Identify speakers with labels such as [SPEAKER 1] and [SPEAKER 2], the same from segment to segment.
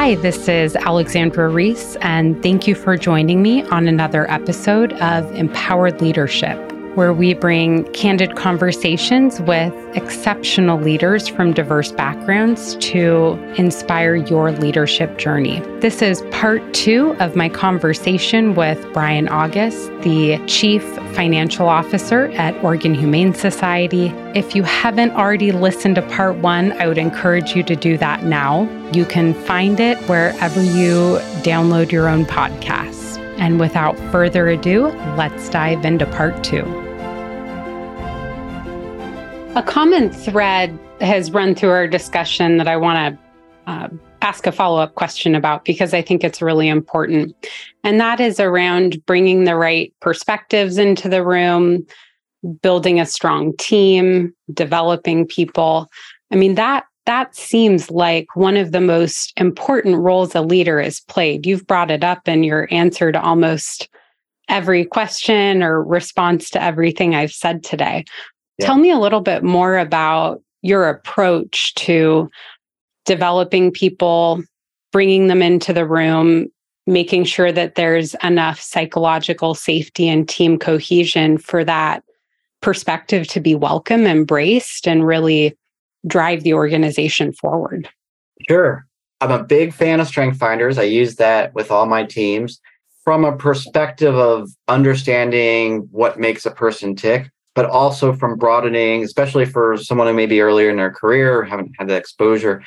[SPEAKER 1] Hi, this is Alexandra Reese, and thank you for joining me on another episode of Empowered Leadership where we bring candid conversations with exceptional leaders from diverse backgrounds to inspire your leadership journey. This is part two of my conversation with Brian August, the Chief Financial Officer at Oregon Humane Society. If you haven't already listened to part one, I would encourage you to do that now. You can find it wherever you download your own podcasts. And without further ado, let's dive into part two. A common thread has run through our discussion that I want to uh, ask a follow up question about because I think it's really important. And that is around bringing the right perspectives into the room, building a strong team, developing people. I mean, that that seems like one of the most important roles a leader has played. You've brought it up in your answer to almost every question or response to everything I've said today. Tell me a little bit more about your approach to developing people, bringing them into the room, making sure that there's enough psychological safety and team cohesion for that perspective to be welcome, embraced, and really drive the organization forward.
[SPEAKER 2] Sure. I'm a big fan of Strength Finders. I use that with all my teams from a perspective of understanding what makes a person tick but also from broadening, especially for someone who may be earlier in their career, haven't had the exposure.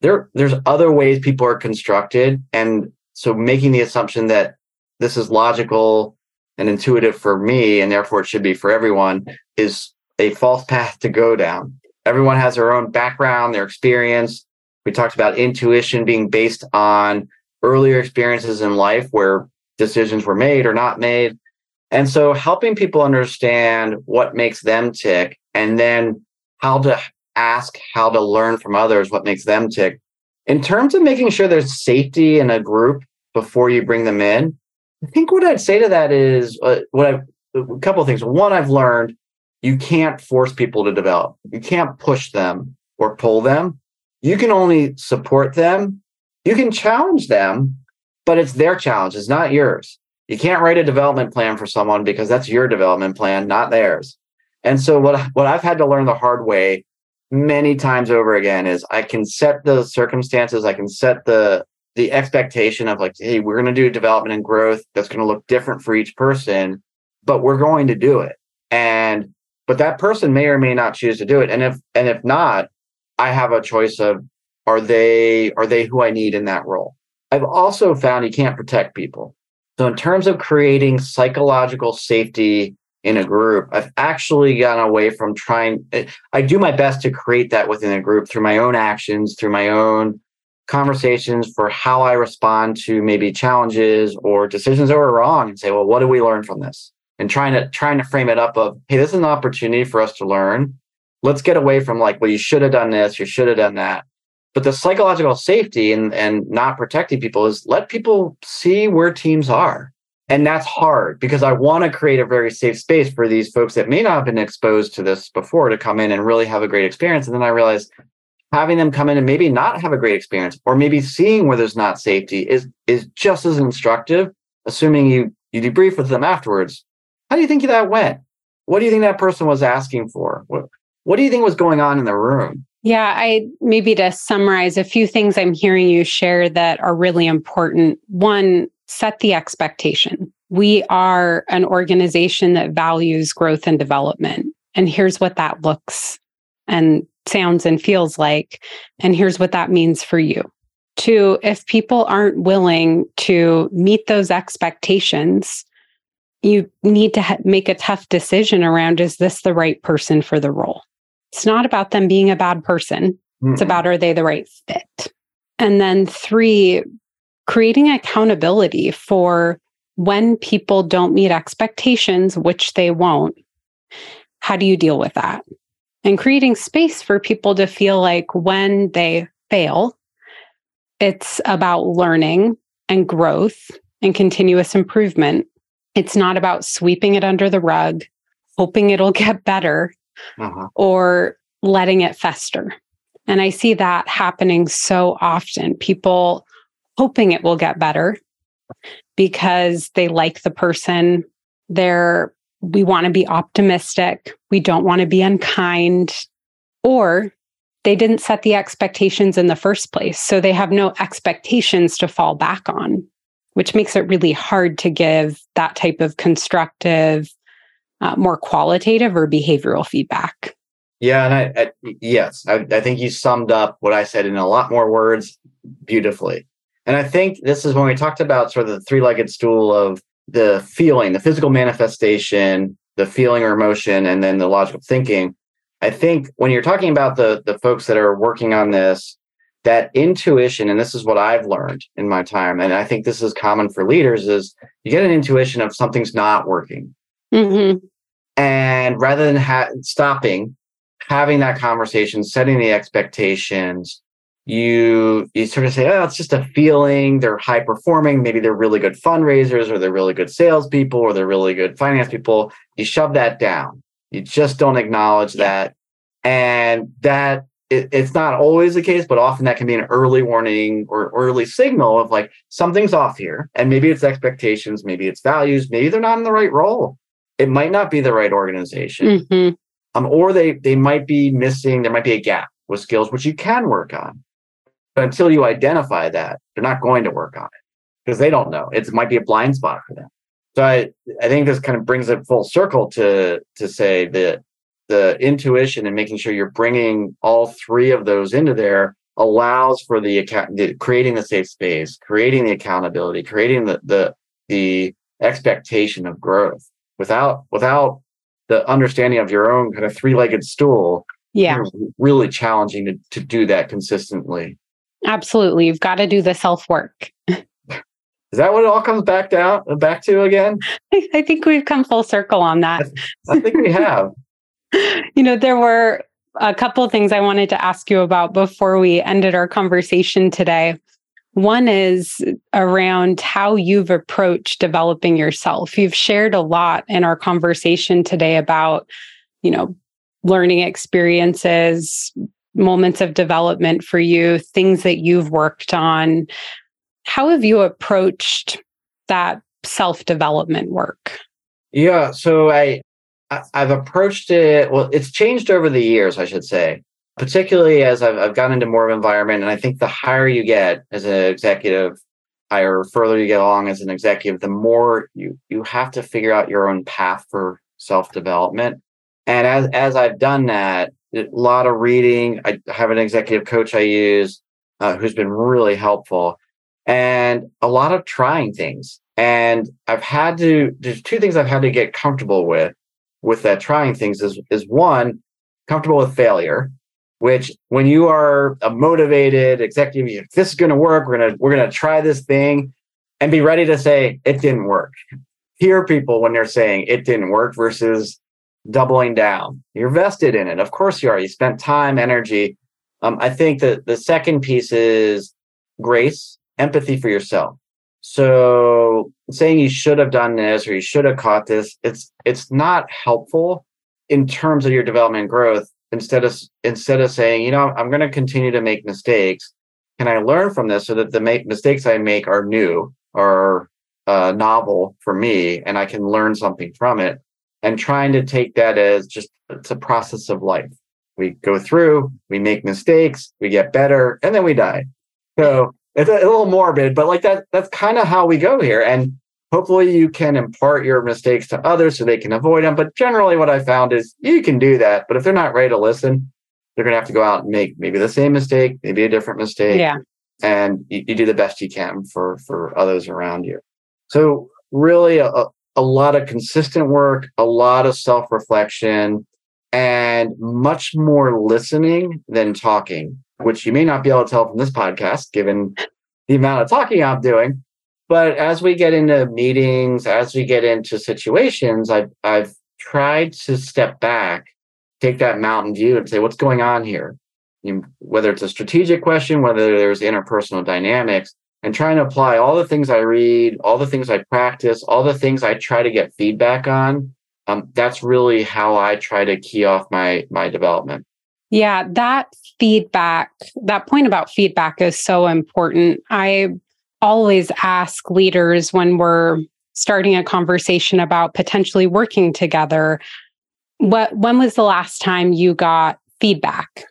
[SPEAKER 2] There, there's other ways people are constructed. And so making the assumption that this is logical and intuitive for me, and therefore it should be for everyone, is a false path to go down. Everyone has their own background, their experience. We talked about intuition being based on earlier experiences in life where decisions were made or not made. And so helping people understand what makes them tick and then how to ask how to learn from others what makes them tick. In terms of making sure there's safety in a group before you bring them in, I think what I'd say to that is uh, what I've a couple of things. One, I've learned you can't force people to develop. You can't push them or pull them. You can only support them. You can challenge them, but it's their challenge. It's not yours. You can't write a development plan for someone because that's your development plan, not theirs. And so what what I've had to learn the hard way many times over again is I can set the circumstances, I can set the the expectation of like, hey, we're going to do development and growth that's going to look different for each person, but we're going to do it. And but that person may or may not choose to do it. And if and if not, I have a choice of are they are they who I need in that role. I've also found you can't protect people. So, in terms of creating psychological safety in a group, I've actually gotten away from trying. Eh, I do my best to create that within a group through my own actions, through my own conversations for how I respond to maybe challenges or decisions that were wrong and say, well, what do we learn from this? And trying to trying to frame it up of, hey, this is an opportunity for us to learn. Let's get away from like, well, you should have done this, you should have done that. But the psychological safety and, and not protecting people is let people see where teams are. And that's hard because I want to create a very safe space for these folks that may not have been exposed to this before to come in and really have a great experience. And then I realized having them come in and maybe not have a great experience or maybe seeing where there's not safety is is just as instructive, assuming you you debrief with them afterwards. How do you think that went? What do you think that person was asking for? What, what do you think was going on in the room?
[SPEAKER 1] Yeah, I maybe to summarize a few things I'm hearing you share that are really important. One, set the expectation. We are an organization that values growth and development. And here's what that looks and sounds and feels like. And here's what that means for you. Two, if people aren't willing to meet those expectations, you need to ha- make a tough decision around is this the right person for the role? It's not about them being a bad person. Mm-hmm. It's about are they the right fit? And then three, creating accountability for when people don't meet expectations, which they won't. How do you deal with that? And creating space for people to feel like when they fail, it's about learning and growth and continuous improvement. It's not about sweeping it under the rug, hoping it'll get better uh-huh. or letting it fester. And I see that happening so often. People hoping it will get better because they like the person. They're, we want to be optimistic. We don't want to be unkind. Or they didn't set the expectations in the first place. So they have no expectations to fall back on, which makes it really hard to give that type of constructive, uh, more qualitative or behavioral feedback.
[SPEAKER 2] Yeah, and I, I yes, I, I think you summed up what I said in a lot more words beautifully. And I think this is when we talked about sort of the three-legged stool of the feeling, the physical manifestation, the feeling or emotion, and then the logical thinking. I think when you're talking about the the folks that are working on this, that intuition, and this is what I've learned in my time, and I think this is common for leaders, is you get an intuition of something's not working, mm-hmm. And rather than ha- stopping having that conversation, setting the expectations, you you sort of say, oh, it's just a feeling. They're high performing. Maybe they're really good fundraisers, or they're really good salespeople, or they're really good finance people. You shove that down. You just don't acknowledge that, and that it, it's not always the case, but often that can be an early warning or early signal of like something's off here, and maybe it's expectations, maybe it's values, maybe they're not in the right role. It might not be the right organization. Mm-hmm um, or they they might be missing. There might be a gap with skills which you can work on. But until you identify that, they're not going to work on it because they don't know. It might be a blind spot for them. So I I think this kind of brings it full circle to to say that the intuition and making sure you're bringing all three of those into there allows for the account the, creating the safe space, creating the accountability, creating the the the expectation of growth without without the understanding of your own kind of three-legged stool
[SPEAKER 1] yeah.
[SPEAKER 2] really challenging to, to do that consistently.
[SPEAKER 1] Absolutely. You've got to do the self-work.
[SPEAKER 2] Is that what it all comes back down back to again?
[SPEAKER 1] I think we've come full circle on that.
[SPEAKER 2] I think we have.
[SPEAKER 1] You know there were a couple of things i wanted to ask you about before we ended our conversation today one is around how you've approached developing yourself. You've shared a lot in our conversation today about, you know, learning experiences, moments of development for you, things that you've worked on. How have you approached that self development work?
[SPEAKER 2] Yeah, so I I've approached it. Well, it's changed over the years, I should say particularly as I've, I've gotten into more of environment. And I think the higher you get as an executive, higher further you get along as an executive, the more you you have to figure out your own path for self development. And as as I've done that, a lot of reading. I have an executive coach I use uh, who's been really helpful, and a lot of trying things. And I've had to. There's two things I've had to get comfortable with with that trying things. Is is one comfortable with failure which when you are a motivated executive, if this is going to work. We're going to, we're going to try this thing and be ready to say it didn't work. Hear people when they're saying it didn't work versus doubling down. You're vested in it. Of course you are. You spent time, energy. Um, I think that the second piece is grace, empathy for yourself. So saying you should have done this or you should have caught this, it's it's not helpful in terms of your development growth instead of instead of saying, you know, I'm going to continue to make mistakes. Can I learn from this so that the mistakes I make are new or uh, novel for me, and I can learn something from it? And trying to take that as just it's a process of life. We go through, we make mistakes, we get better, and then we die. So it's a, a little morbid, but like that, that's kind of how we go here. And Hopefully, you can impart your mistakes to others so they can avoid them. But generally, what I found is you can do that. But if they're not ready to listen, they're going to have to go out and make maybe the same mistake, maybe a different mistake.
[SPEAKER 1] Yeah.
[SPEAKER 2] And you, you do the best you can for for others around you. So really, a, a lot of consistent work, a lot of self reflection, and much more listening than talking, which you may not be able to tell from this podcast, given the amount of talking I'm doing. But as we get into meetings, as we get into situations, I've, I've tried to step back, take that mountain view and say, what's going on here? You, whether it's a strategic question, whether there's interpersonal dynamics, and trying to apply all the things I read, all the things I practice, all the things I try to get feedback on. Um, that's really how I try to key off my my development.
[SPEAKER 1] Yeah, that feedback, that point about feedback is so important. I always ask leaders when we're starting a conversation about potentially working together what when was the last time you got feedback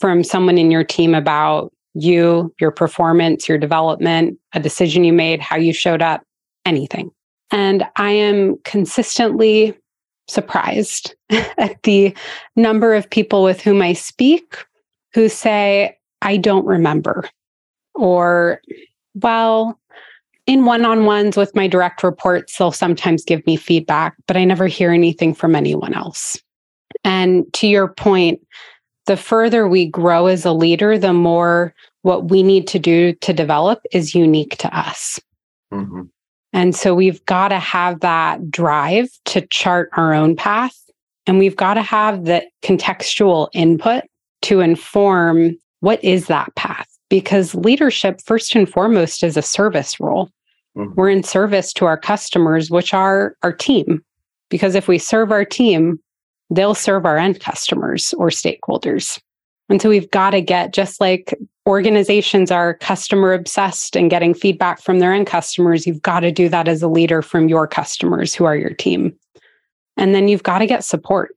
[SPEAKER 1] from someone in your team about you, your performance, your development, a decision you made, how you showed up, anything. And I am consistently surprised at the number of people with whom I speak who say, I don't remember. Or, well, in one on ones with my direct reports, they'll sometimes give me feedback, but I never hear anything from anyone else. And to your point, the further we grow as a leader, the more what we need to do to develop is unique to us. Mm-hmm. And so we've got to have that drive to chart our own path. And we've got to have the contextual input to inform what is that path? Because leadership, first and foremost, is a service role. Mm-hmm. We're in service to our customers, which are our team. Because if we serve our team, they'll serve our end customers or stakeholders. And so we've got to get just like organizations are customer obsessed and getting feedback from their end customers, you've got to do that as a leader from your customers who are your team. And then you've got to get support.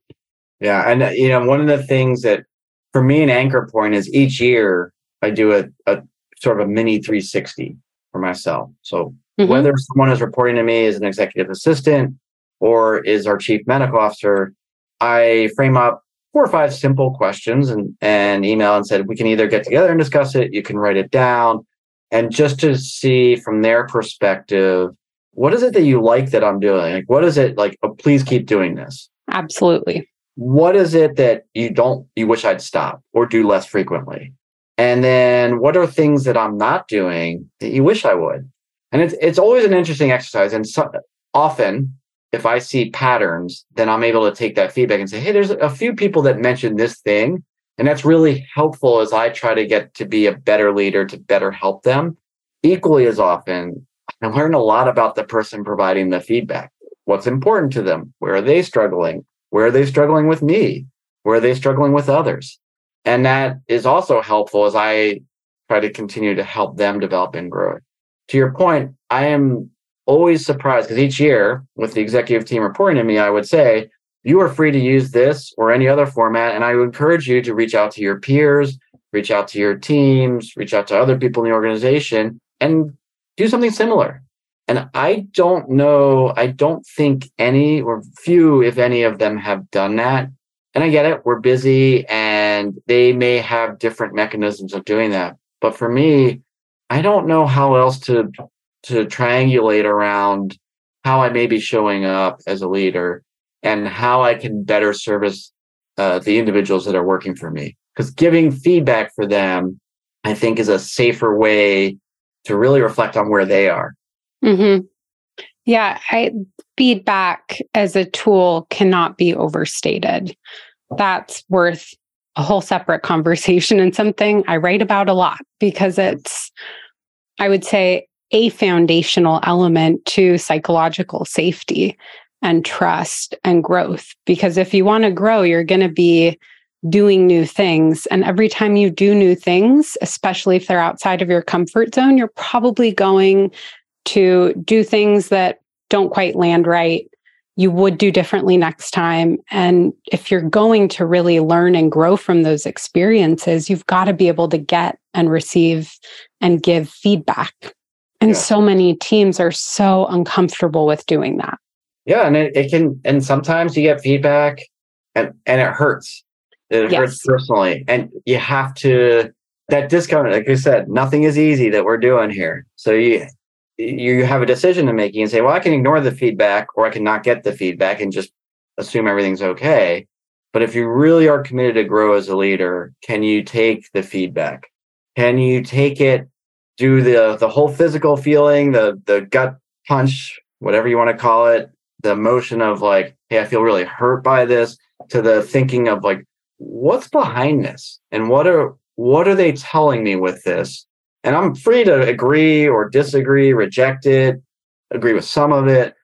[SPEAKER 2] Yeah. And, uh, you know, one of the things that for me, an anchor point is each year I do a, a sort of a mini 360 for myself. So mm-hmm. whether someone is reporting to me as an executive assistant or is our chief medical officer, I frame up four or five simple questions and, and email and said, we can either get together and discuss it, you can write it down. And just to see from their perspective, what is it that you like that I'm doing? Like, what is it like? Oh, please keep doing this.
[SPEAKER 1] Absolutely.
[SPEAKER 2] What is it that you don't, you wish I'd stop or do less frequently? And then what are things that I'm not doing that you wish I would? And it's, it's always an interesting exercise. And so, often if I see patterns, then I'm able to take that feedback and say, hey, there's a few people that mentioned this thing. And that's really helpful as I try to get to be a better leader to better help them. Equally as often, I learn a lot about the person providing the feedback. What's important to them? Where are they struggling? Where are they struggling with me? Where are they struggling with others? And that is also helpful as I try to continue to help them develop and grow. To your point, I am always surprised because each year with the executive team reporting to me, I would say, you are free to use this or any other format. And I would encourage you to reach out to your peers, reach out to your teams, reach out to other people in the organization and do something similar. And I don't know, I don't think any or few, if any of them have done that. And I get it, we're busy and they may have different mechanisms of doing that. But for me, I don't know how else to to triangulate around how I may be showing up as a leader and how I can better service uh, the individuals that are working for me. Because giving feedback for them, I think, is a safer way to really reflect on where they are.
[SPEAKER 1] Mm-hmm. Yeah, I, feedback as a tool cannot be overstated. That's worth a whole separate conversation and something I write about a lot because it's, I would say, a foundational element to psychological safety and trust and growth. Because if you want to grow, you're going to be doing new things. And every time you do new things, especially if they're outside of your comfort zone, you're probably going to do things that don't quite land right. You would do differently next time. And if you're going to really learn and grow from those experiences, you've got to be able to get and receive and give feedback and yeah. so many teams are so uncomfortable with doing that.
[SPEAKER 2] Yeah. And it, it can, and sometimes you get feedback and, and it hurts. It yes. hurts personally. And you have to, that discount, like I said, nothing is easy that we're doing here. So you, you have a decision to make and say, well, I can ignore the feedback or I can not get the feedback and just assume everything's okay. But if you really are committed to grow as a leader, can you take the feedback? Can you take it do the the whole physical feeling, the the gut punch, whatever you want to call it, the emotion of like, hey, I feel really hurt by this, to the thinking of like, what's behind this, and what are what are they telling me with this? And I'm free to agree or disagree, reject it, agree with some of it.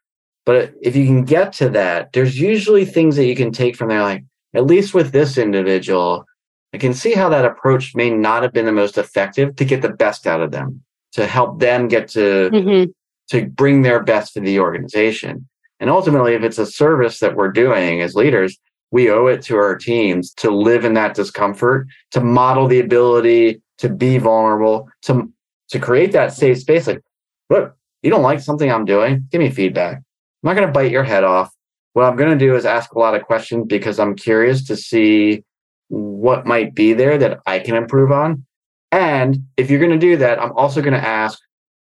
[SPEAKER 2] But if you can get to that, there's usually things that you can take from there, like, at least with this individual, I can see how that approach may not have been the most effective to get the best out of them. to help them get to mm-hmm. to bring their best to the organization. And ultimately, if it's a service that we're doing as leaders, we owe it to our teams to live in that discomfort, to model the ability to be vulnerable, to to create that safe space. Like, look, you don't like something I'm doing, give me feedback. I'm not going to bite your head off. What I'm going to do is ask a lot of questions because I'm curious to see what might be there that I can improve on. And if you're going to do that, I'm also going to ask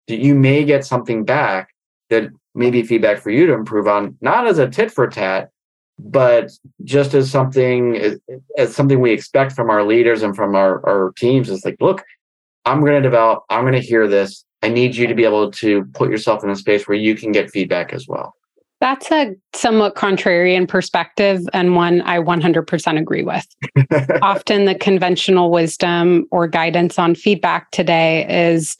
[SPEAKER 2] that you may get something back that may be feedback for you to improve on, not as a tit for tat, but just as something as, something we expect from our leaders and from our, our teams is like, look, I'm going to develop, I'm going to hear this. I need you to be able to put yourself in a space where you can get feedback as well.
[SPEAKER 1] That's a somewhat contrarian perspective and one I 100% agree with. Often the conventional wisdom or guidance on feedback today is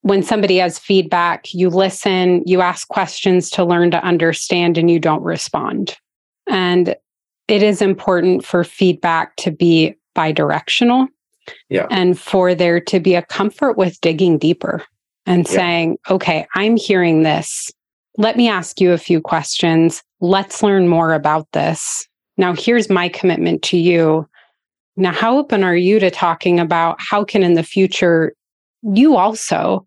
[SPEAKER 1] when somebody has feedback, you listen, you ask questions to learn to understand, and you don't respond. And it is important for feedback to be bidirectional.
[SPEAKER 2] Yeah.
[SPEAKER 1] And for there to be a comfort with digging deeper and yeah. saying, okay, I'm hearing this let me ask you a few questions. Let's learn more about this. Now, here's my commitment to you. Now, how open are you to talking about how can in the future you also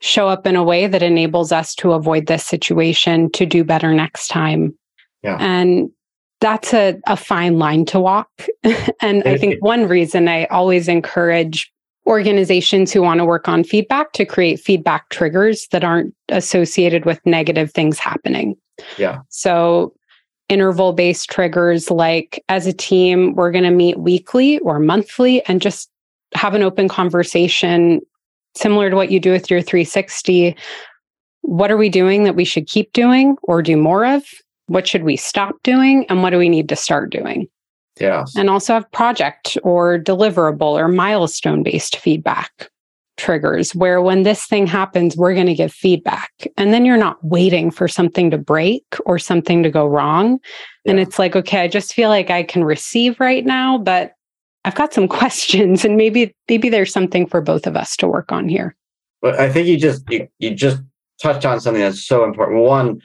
[SPEAKER 1] show up in a way that enables us to avoid this situation to do better next time?
[SPEAKER 2] Yeah.
[SPEAKER 1] And that's a, a fine line to walk. and I think one reason I always encourage organizations who want to work on feedback to create feedback triggers that aren't associated with negative things happening.
[SPEAKER 2] Yeah.
[SPEAKER 1] So interval based triggers like as a team we're going to meet weekly or monthly and just have an open conversation similar to what you do with your 360 what are we doing that we should keep doing or do more of what should we stop doing and what do we need to start doing
[SPEAKER 2] Yeah.
[SPEAKER 1] And also have project or deliverable or milestone based feedback triggers where when this thing happens, we're going to give feedback. And then you're not waiting for something to break or something to go wrong. Yeah. And it's like, okay, I just feel like I can receive right now, but I've got some questions and maybe maybe there's something for both of us to work on here.
[SPEAKER 2] But I think you just you, you just touched on something that's so important. One,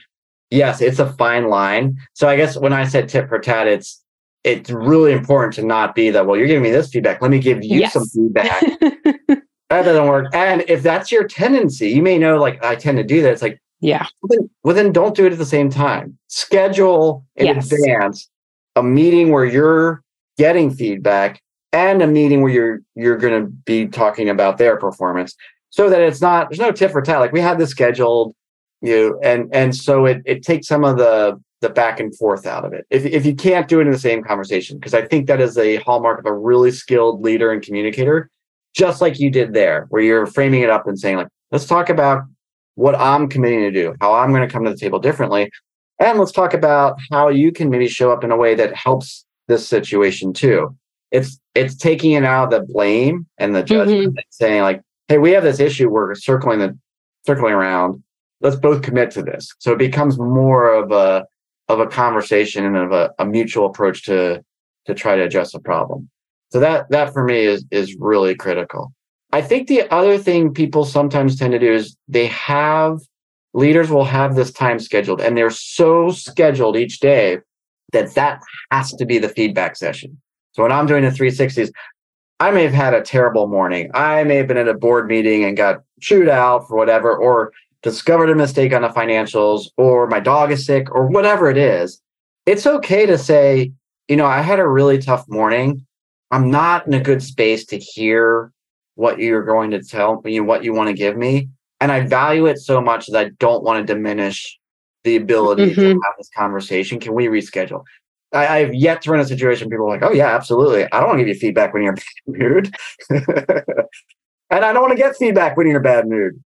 [SPEAKER 2] yes, it's a fine line. So I guess when I said tit for tat, it's it's really important to not be that, well, you're giving me this feedback. Let me give you yes. some feedback. that doesn't work. And if that's your tendency, you may know, like, I tend to do that. It's like,
[SPEAKER 1] yeah.
[SPEAKER 2] Well then, well, then don't do it at the same time. Schedule in yes. advance a meeting where you're getting feedback and a meeting where you're you're going to be talking about their performance so that it's not there's no tit for tat like we had this scheduled you and and so it it takes some of the the back and forth out of it. If, if you can't do it in the same conversation, because I think that is a hallmark of a really skilled leader and communicator, just like you did there, where you're framing it up and saying, like, let's talk about what I'm committing to do, how I'm going to come to the table differently. And let's talk about how you can maybe show up in a way that helps this situation too. It's it's taking it out of the blame and the judgment mm-hmm. and saying, like, hey, we have this issue we're circling the circling around. Let's both commit to this. So it becomes more of a of a conversation and of a, a mutual approach to to try to address a problem. So that that for me is is really critical. I think the other thing people sometimes tend to do is they have leaders will have this time scheduled and they're so scheduled each day that that has to be the feedback session. So when I'm doing the 360s, I may have had a terrible morning. I may have been at a board meeting and got chewed out for whatever, or discovered a mistake on the financials, or my dog is sick, or whatever it is, it's okay to say, you know, I had a really tough morning. I'm not in a good space to hear what you're going to tell me, what you want to give me. And I value it so much that I don't want to diminish the ability mm-hmm. to have this conversation. Can we reschedule? I, have yet to run a situation where people are like, oh yeah, absolutely. I don't want to give you feedback when you're in a bad mood. and I don't want to get feedback when you're in a bad mood.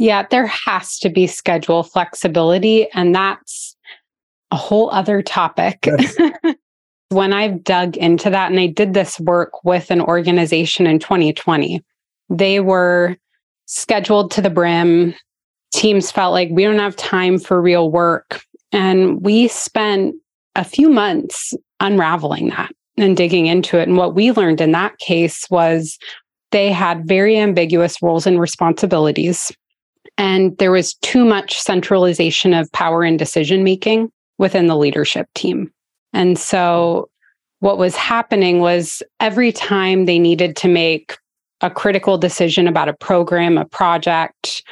[SPEAKER 1] Yeah, there has to be schedule flexibility. And that's a whole other topic. Yes. when I've dug into that, and I did this work with an organization in 2020, they were scheduled to the brim. Teams felt like we don't have time for real work. And we spent a few months unraveling that and digging into it. And what we learned in that case was they had very ambiguous roles and responsibilities. And there was too much centralization of power and decision making within the leadership team. And so what was happening was every time they needed to make a critical decision about a program, a project,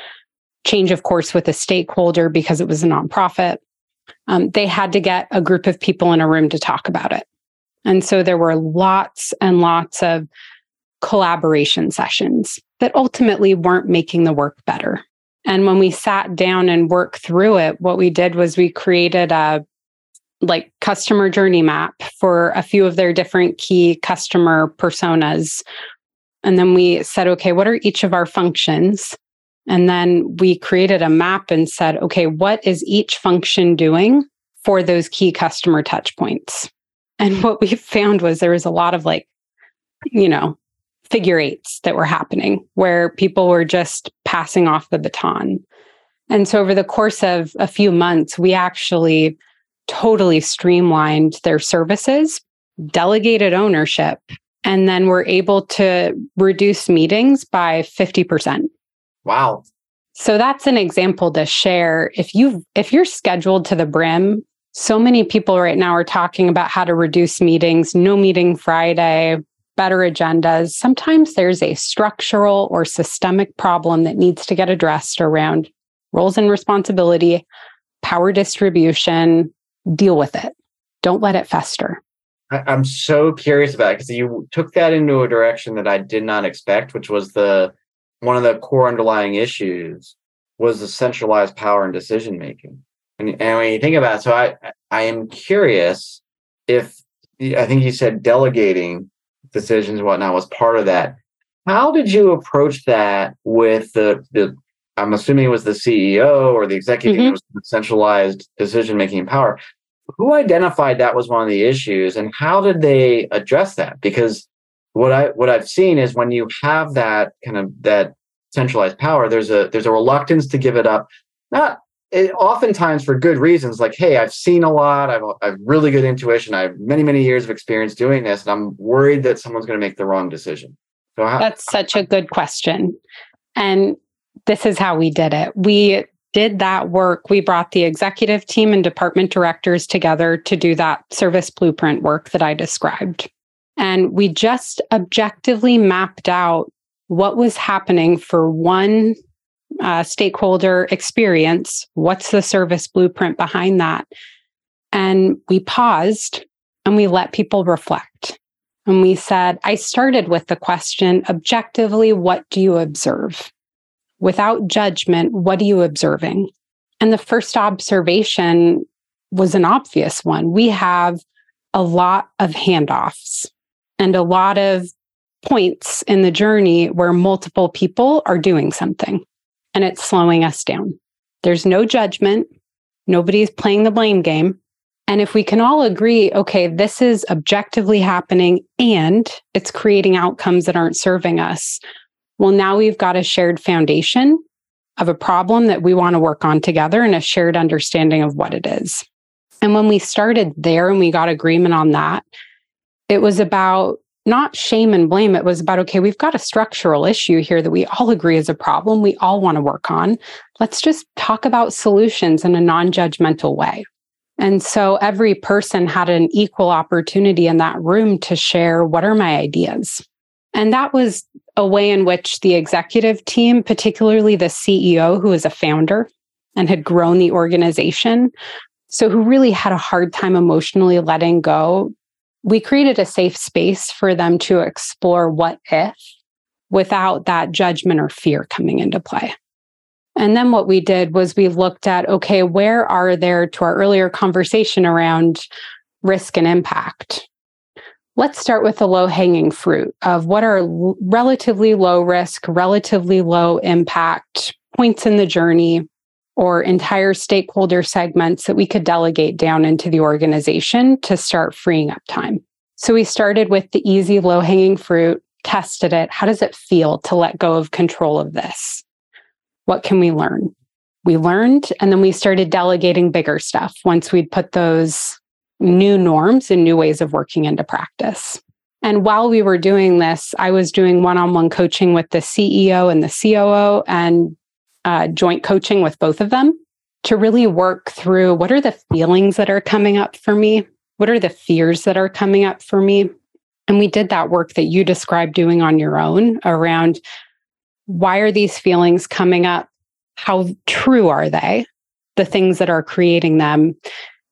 [SPEAKER 1] change of course with a stakeholder because it was a nonprofit, um, they had to get a group of people in a room to talk about it. And so there were lots and lots of collaboration sessions that ultimately weren't making the work better. And when we sat down and worked through it, what we did was we created a like customer journey map for a few of their different key customer personas. And then we said, okay, what are each of our functions? And then we created a map and said, okay, what is each function doing for those key customer touch points? And what we found was there was a lot of like, you know, figure eights that were happening where people were just passing off the baton. And so over the course of a few months, we actually totally streamlined their services, delegated ownership, and then were able to reduce meetings by 50%.
[SPEAKER 2] Wow.
[SPEAKER 1] So that's an example to share. If you if you're scheduled to the brim, so many people right now are talking about how to reduce meetings, no meeting Friday, better agendas. Sometimes there's a structural or systemic problem that needs to get addressed around roles and responsibility, power distribution, deal with it. Don't let it fester.
[SPEAKER 2] I'm so curious about it because you took that into a direction that I did not expect, which was the one of the core underlying issues was the centralized power and decision making. And, and when you think about it, so I I am curious if I think you said delegating decisions and whatnot was part of that. How did you approach that with the the I'm assuming it was the CEO or the executive mm-hmm. was the centralized decision making power. Who identified that was one of the issues and how did they address that? Because what I what I've seen is when you have that kind of that centralized power, there's a there's a reluctance to give it up. Not it, oftentimes for good reasons, like hey, I've seen a lot, I've I've really good intuition, I have many many years of experience doing this, and I'm worried that someone's going to make the wrong decision.
[SPEAKER 1] So how, that's such a good question, and this is how we did it. We did that work. We brought the executive team and department directors together to do that service blueprint work that I described. And we just objectively mapped out what was happening for one uh, stakeholder experience. What's the service blueprint behind that? And we paused and we let people reflect. And we said, I started with the question objectively, what do you observe? Without judgment, what are you observing? And the first observation was an obvious one. We have a lot of handoffs and a lot of points in the journey where multiple people are doing something and it's slowing us down. There's no judgment. Nobody's playing the blame game. And if we can all agree, okay, this is objectively happening and it's creating outcomes that aren't serving us, well, now we've got a shared foundation of a problem that we want to work on together and a shared understanding of what it is. And when we started there and we got agreement on that, it was about not shame and blame. It was about, okay, we've got a structural issue here that we all agree is a problem we all want to work on. Let's just talk about solutions in a non judgmental way. And so every person had an equal opportunity in that room to share what are my ideas. And that was a way in which the executive team, particularly the CEO, who is a founder and had grown the organization, so who really had a hard time emotionally letting go, we created a safe space for them to explore what if without that judgment or fear coming into play. And then what we did was we looked at okay, where are there, to our earlier conversation around risk and impact? Let's start with the low hanging fruit of what are relatively low risk, relatively low impact points in the journey or entire stakeholder segments that we could delegate down into the organization to start freeing up time. So we started with the easy, low hanging fruit, tested it. How does it feel to let go of control of this? What can we learn? We learned, and then we started delegating bigger stuff once we'd put those new norms and new ways of working into practice. And while we were doing this, I was doing one on one coaching with the CEO and the COO and uh, joint coaching with both of them to really work through what are the feelings that are coming up for me? What are the fears that are coming up for me? And we did that work that you described doing on your own around why are these feelings coming up? How true are they? The things that are creating them.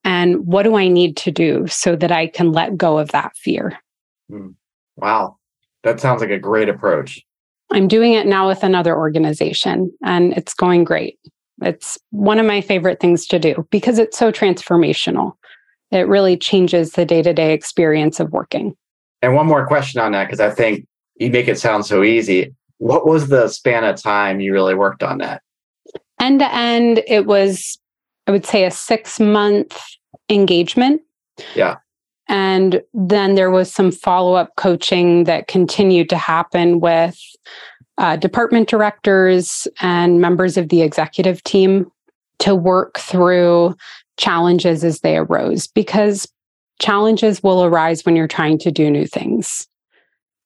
[SPEAKER 1] And what do I need to do so that I can let go of that fear?
[SPEAKER 2] Hmm. Wow. That sounds like a great approach.
[SPEAKER 1] I'm doing it now with another organization and it's going great. It's one of my favorite things to do because it's so transformational. It really changes the day to day experience of working.
[SPEAKER 2] And one more question on that, because I think you make it sound so easy. What was the span of time you really worked on that?
[SPEAKER 1] End to end, it was, I would say, a six month engagement.
[SPEAKER 2] Yeah.
[SPEAKER 1] And then there was some follow up coaching that continued to happen with uh, department directors and members of the executive team to work through challenges as they arose because challenges will arise when you're trying to do new things.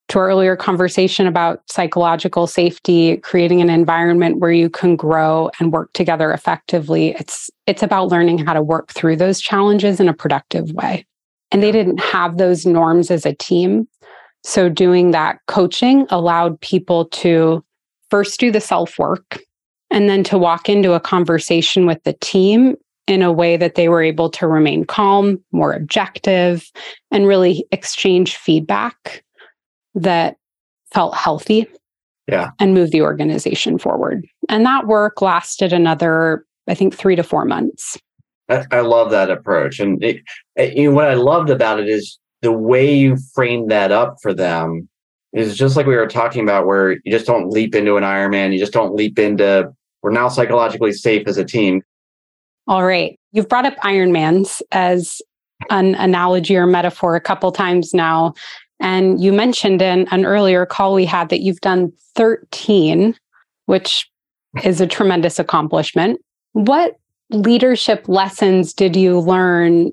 [SPEAKER 1] To our earlier conversation about psychological safety, creating an environment where you can grow and work together effectively, it's it's about learning how to work through those challenges in a productive way. And they didn't have those norms as a team. So, doing that coaching allowed people to first do the self work and then to walk into a conversation with the team in a way that they were able to remain calm, more objective, and really exchange feedback that felt healthy.
[SPEAKER 2] Yeah.
[SPEAKER 1] And move the organization forward. And that work lasted another, I think, three to four months.
[SPEAKER 2] I, love that approach. And it, you know, what I loved about it is the way you framed that up for them is just like we were talking about, where you just don't leap into an Ironman, you just don't leap into we're now psychologically safe as a team.
[SPEAKER 1] All right. You've brought up Ironmans as an analogy or metaphor a couple times now. And you mentioned in an earlier call we had that you've done 13, which is a tremendous accomplishment. What leadership lessons did you learn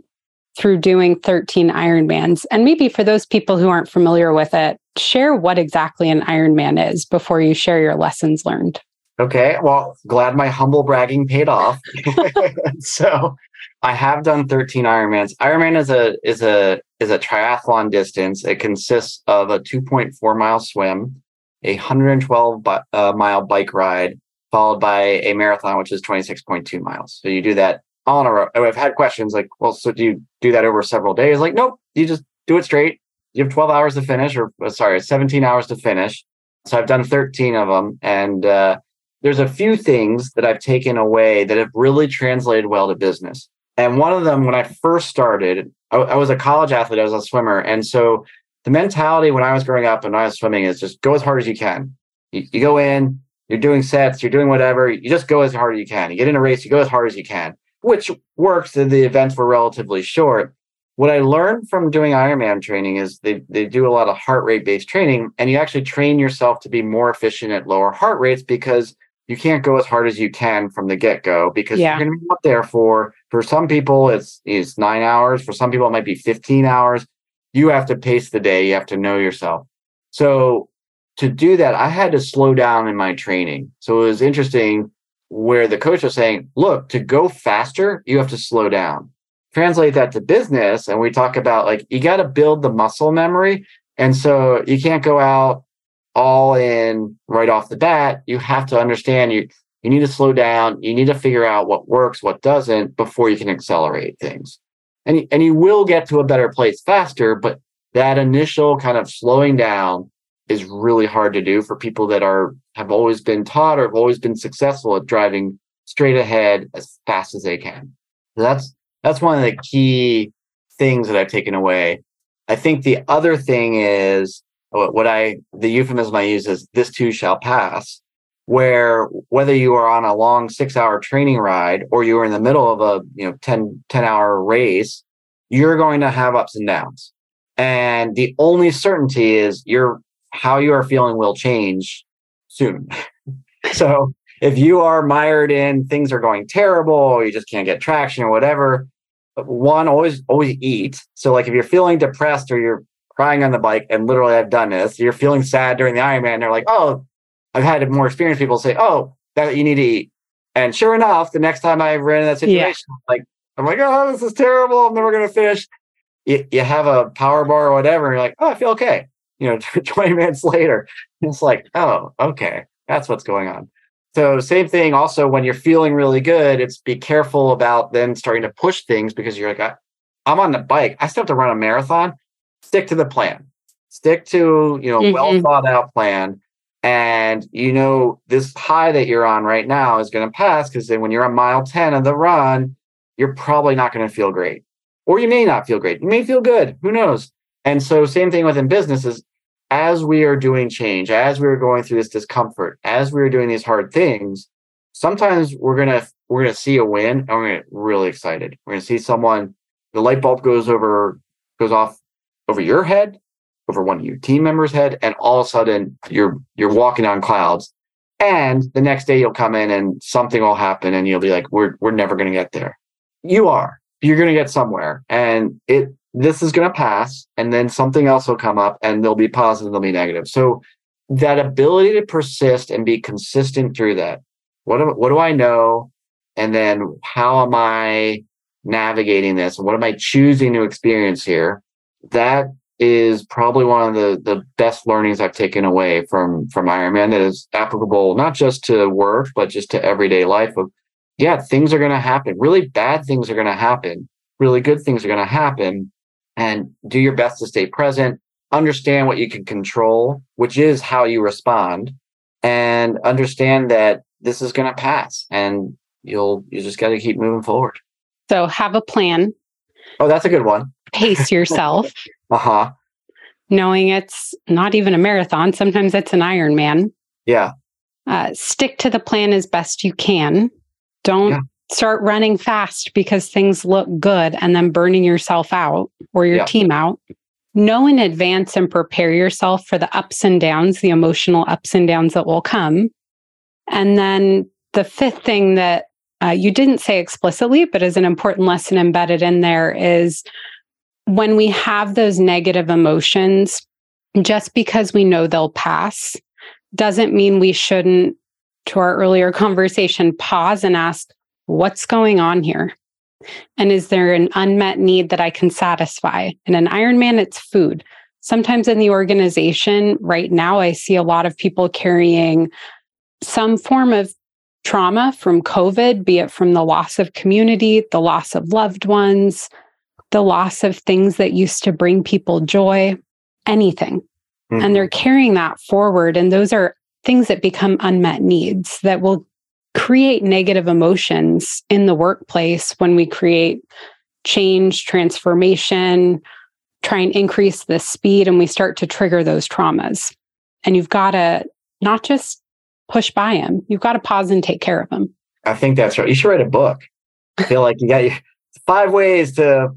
[SPEAKER 1] through doing 13 Ironmans? And maybe for those people who aren't familiar with it, share what exactly an Ironman is before you share your lessons learned.
[SPEAKER 2] Okay, well, glad my humble bragging paid off. so, I have done 13 Ironmans. Ironman is a is a is a triathlon distance. It consists of a 2.4 mile swim, a 112 uh, mile bike ride, followed by a marathon, which is 26.2 miles. So you do that all in a row. I've had questions like, well, so do you do that over several days? Like, nope, you just do it straight. You have 12 hours to finish, or uh, sorry, 17 hours to finish. So I've done 13 of them. And uh, there's a few things that I've taken away that have really translated well to business. And one of them, when I first started, I, I was a college athlete, I was a swimmer. And so the mentality when I was growing up and I was swimming is just go as hard as you can. You, you go in, you're doing sets, you're doing whatever, you just go as hard as you can. You get in a race, you go as hard as you can which works. The events were relatively short. What I learned from doing Ironman training is they, they do a lot of heart rate based training, and you actually train yourself to be more efficient at lower heart rates because you can't go as hard as you can from the get go because yeah. you're going to be up there for for some people it's it's nine hours for some people it might be 15 hours you have to pace the day you have to know yourself so to do that i had to slow down in my training so it was interesting where the coach was saying, look, to go faster, you have to slow down. Translate that to business. And we talk about like, you got to build the muscle memory. And so you can't go out all in right off the bat. You have to understand you, you need to slow down. You need to figure out what works, what doesn't before you can accelerate things. And, and you will get to a better place faster, but that initial kind of slowing down is really hard to do for people that are have always been taught or have always been successful at driving straight ahead as fast as they can. So that's that's one of the key things that I've taken away. I think the other thing is what I the euphemism I use is this too shall pass, where whether you are on a long six hour training ride or you are in the middle of a you know 10, 10 hour race, you're going to have ups and downs. And the only certainty is you're how you are feeling will change soon. so if you are mired in things are going terrible, you just can't get traction or whatever, one always always eat. So like if you're feeling depressed or you're crying on the bike, and literally I've done this. You're feeling sad during the Ironman. They're like, oh, I've had more experienced people say, oh, that you need to eat. And sure enough, the next time I ran in that situation, yeah. like I'm like, oh, this is terrible. I'm never gonna finish. You, you have a power bar or whatever, and you're like, oh, I feel okay. You know, 20 minutes later, it's like, oh, okay, that's what's going on. So same thing. Also, when you're feeling really good, it's be careful about then starting to push things because you're like, I'm on the bike. I still have to run a marathon. Stick to the plan. Stick to you know mm-hmm. well thought out plan. And you know this high that you're on right now is going to pass because then when you're on mile ten of the run, you're probably not going to feel great, or you may not feel great. You may feel good. Who knows? And so same thing within businesses as we are doing change, as we are going through this discomfort, as we are doing these hard things, sometimes we're gonna we're gonna see a win and we're gonna get really excited. We're gonna see someone, the light bulb goes over goes off over your head, over one of your team members' head, and all of a sudden you're you're walking on clouds. And the next day you'll come in and something will happen and you'll be like, we're we're never gonna get there. You are. You're gonna get somewhere. And it this is going to pass and then something else will come up and they'll be positive they'll be negative. So that ability to persist and be consistent through that. What, am, what do i know? And then how am i navigating this? What am i choosing to experience here? That is probably one of the, the best learnings i've taken away from from ironman that is applicable not just to work but just to everyday life of yeah things are going to happen. Really bad things are going to happen. Really good things are going to happen and do your best to stay present, understand what you can control, which is how you respond, and understand that this is going to pass and you'll you just got to keep moving forward.
[SPEAKER 1] So have a plan.
[SPEAKER 2] Oh, that's a good one.
[SPEAKER 1] Pace yourself.
[SPEAKER 2] uh-huh.
[SPEAKER 1] Knowing it's not even a marathon, sometimes it's an Ironman.
[SPEAKER 2] Yeah.
[SPEAKER 1] Uh, stick to the plan as best you can. Don't yeah start running fast because things look good and then burning yourself out or your yeah. team out. Know in advance and prepare yourself for the ups and downs, the emotional ups and downs that will come. And then the fifth thing that uh, you didn't say explicitly, but is an important lesson embedded in there is when we have those negative emotions, just because we know they'll pass doesn't mean we shouldn't, to our earlier conversation, pause and ask, what's going on here? And is there an unmet need that I can satisfy? In an Ironman, it's food. Sometimes in the organization right now, I see a lot of people carrying some form of trauma from COVID, be it from the loss of community, the loss of loved ones, the loss of things that used to bring people joy, anything. Mm-hmm. And they're carrying that forward. And those are things that become unmet needs that will create negative emotions in the workplace when we create change, transformation, try and increase the speed, and we start to trigger those traumas. And you've got to not just push by them, you've got to pause and take care of them.
[SPEAKER 2] I think that's right. You should write a book. I feel like you got your, five ways to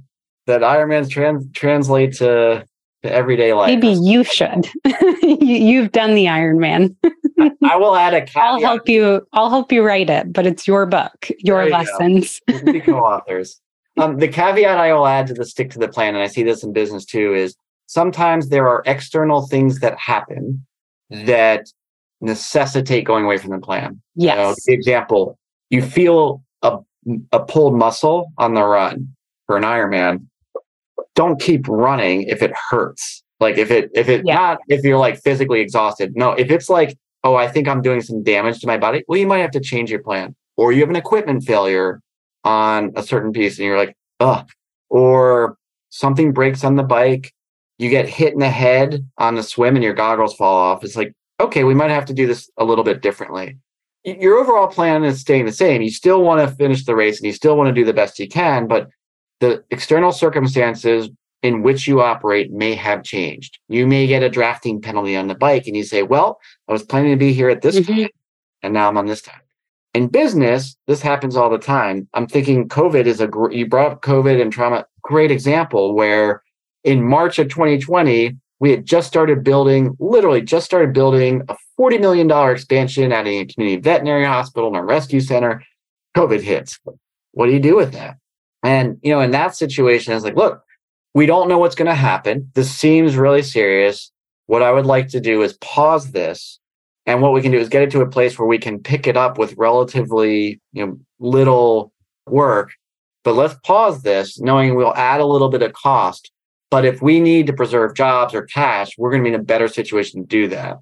[SPEAKER 2] that Ironman's trans, translate to to everyday life.
[SPEAKER 1] Maybe you should. you, have done the Ironman.
[SPEAKER 2] I will add a caveat.
[SPEAKER 1] I'll help you. I'll help you write it, but it's your book, your you lessons.
[SPEAKER 2] Go. co-authors. Um, the caveat I will add to the stick to the plan, and I see this in business too, is sometimes there are external things that happen that necessitate going away from the plan.
[SPEAKER 1] Yes.
[SPEAKER 2] You know, the example, you feel a, a pulled muscle on the run for an Ironman don't keep running if it hurts. Like if it if it yeah. not if you're like physically exhausted. No, if it's like, oh, I think I'm doing some damage to my body, well, you might have to change your plan. Or you have an equipment failure on a certain piece and you're like, ugh. Or something breaks on the bike, you get hit in the head on the swim and your goggles fall off. It's like, okay, we might have to do this a little bit differently. Your overall plan is staying the same. You still want to finish the race and you still want to do the best you can, but the external circumstances in which you operate may have changed. You may get a drafting penalty on the bike and you say, well, I was planning to be here at this mm-hmm. time and now I'm on this time. In business, this happens all the time. I'm thinking COVID is a, gr- you brought up COVID and trauma, great example where in March of 2020, we had just started building, literally just started building a $40 million expansion at a community veterinary hospital and a rescue center. COVID hits. What do you do with that? And, you know, in that situation, it's like, look, we don't know what's going to happen. This seems really serious. What I would like to do is pause this. And what we can do is get it to a place where we can pick it up with relatively, you know, little work. But let's pause this, knowing we'll add a little bit of cost. But if we need to preserve jobs or cash, we're going to be in a better situation to do that.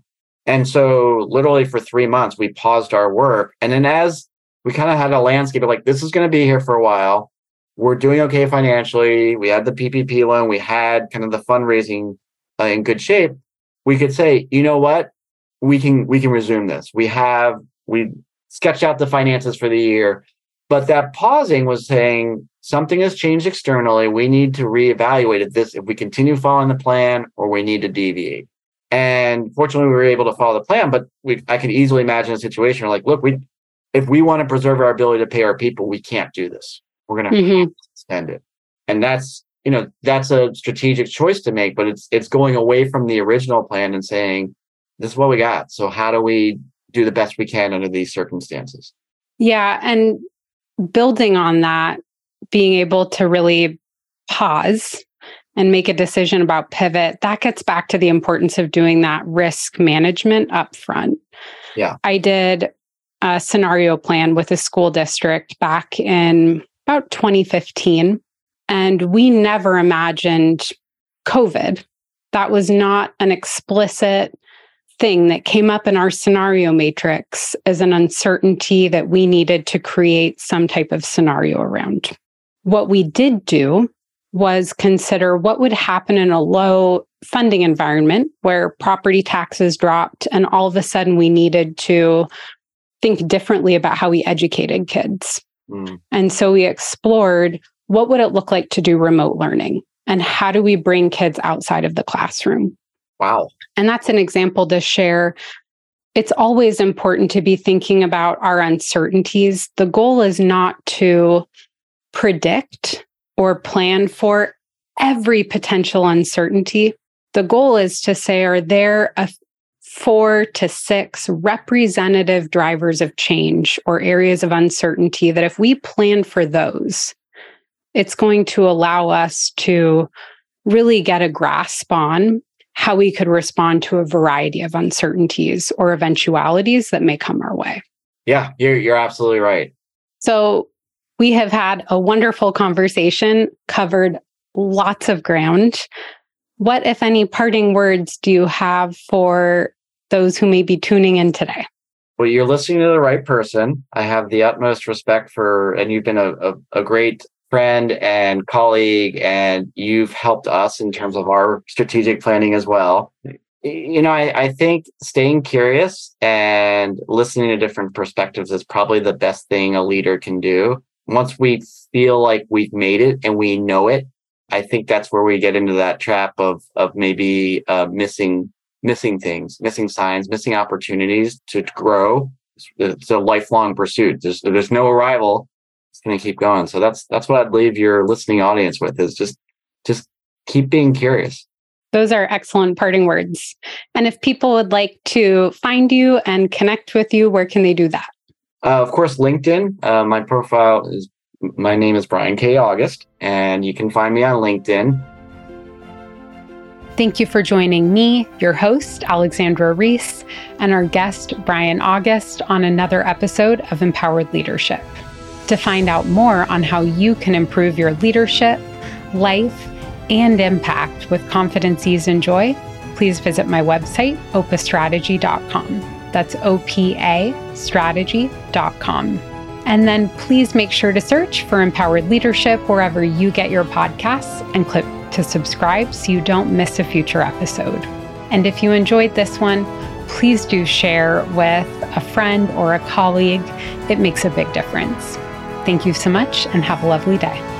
[SPEAKER 2] And so, literally, for three months, we paused our work. And then, as we kind of had a landscape of like, this is going to be here for a while, we're doing okay financially. We had the PPP loan, we had kind of the fundraising uh, in good shape. We could say, you know what, we can we can resume this. We have we sketched out the finances for the year, but that pausing was saying something has changed externally. We need to reevaluate this if we continue following the plan or we need to deviate. And fortunately, we were able to follow the plan. But we, I can easily imagine a situation where, like, look, we if we want to preserve our ability to pay our people, we can't do this. We're going to mm-hmm. extend it, and that's you know that's a strategic choice to make. But it's it's going away from the original plan and saying this is what we got. So how do we do the best we can under these circumstances?
[SPEAKER 1] Yeah, and building on that, being able to really pause and make a decision about pivot, that gets back to the importance of doing that risk management up front.
[SPEAKER 2] Yeah.
[SPEAKER 1] I did a scenario plan with a school district back in about 2015, and we never imagined COVID. That was not an explicit thing that came up in our scenario matrix as an uncertainty that we needed to create some type of scenario around. What we did do was consider what would happen in a low funding environment where property taxes dropped and all of a sudden we needed to think differently about how we educated kids. Mm. And so we explored what would it look like to do remote learning and how do we bring kids outside of the classroom?
[SPEAKER 2] Wow.
[SPEAKER 1] And that's an example to share. It's always important to be thinking about our uncertainties. The goal is not to predict or plan for every potential uncertainty. The goal is to say, are there a four to six representative drivers of change or areas of uncertainty that if we plan for those, it's going to allow us to really get a grasp on how we could respond to a variety of uncertainties or eventualities that may come our way.
[SPEAKER 2] Yeah, you're, you're absolutely right.
[SPEAKER 1] So, we have had a wonderful conversation, covered lots of ground. What, if any, parting words do you have for those who may be tuning in today?
[SPEAKER 2] Well, you're listening to the right person. I have the utmost respect for, and you've been a, a, a great friend and colleague, and you've helped us in terms of our strategic planning as well. You know, I, I think staying curious and listening to different perspectives is probably the best thing a leader can do once we feel like we've made it and we know it, I think that's where we get into that trap of of maybe uh, missing missing things, missing signs, missing opportunities to grow. It's, it's a lifelong pursuit. There's there's no arrival. It's going to keep going. So that's that's what I'd leave your listening audience with is just just keep being curious.
[SPEAKER 1] Those are excellent parting words. And if people would like to find you and connect with you, where can they do that?
[SPEAKER 2] Uh, of course, LinkedIn. Uh, my profile is my name is Brian K. August, and you can find me on LinkedIn.
[SPEAKER 1] Thank you for joining me, your host, Alexandra Reese, and our guest, Brian August, on another episode of Empowered Leadership. To find out more on how you can improve your leadership, life, and impact with confidence, ease, and joy, please visit my website, opastrategy.com. That's OPA strategy.com. And then please make sure to search for Empowered Leadership wherever you get your podcasts and click to subscribe so you don't miss a future episode. And if you enjoyed this one, please do share with a friend or a colleague. It makes a big difference. Thank you so much and have a lovely day.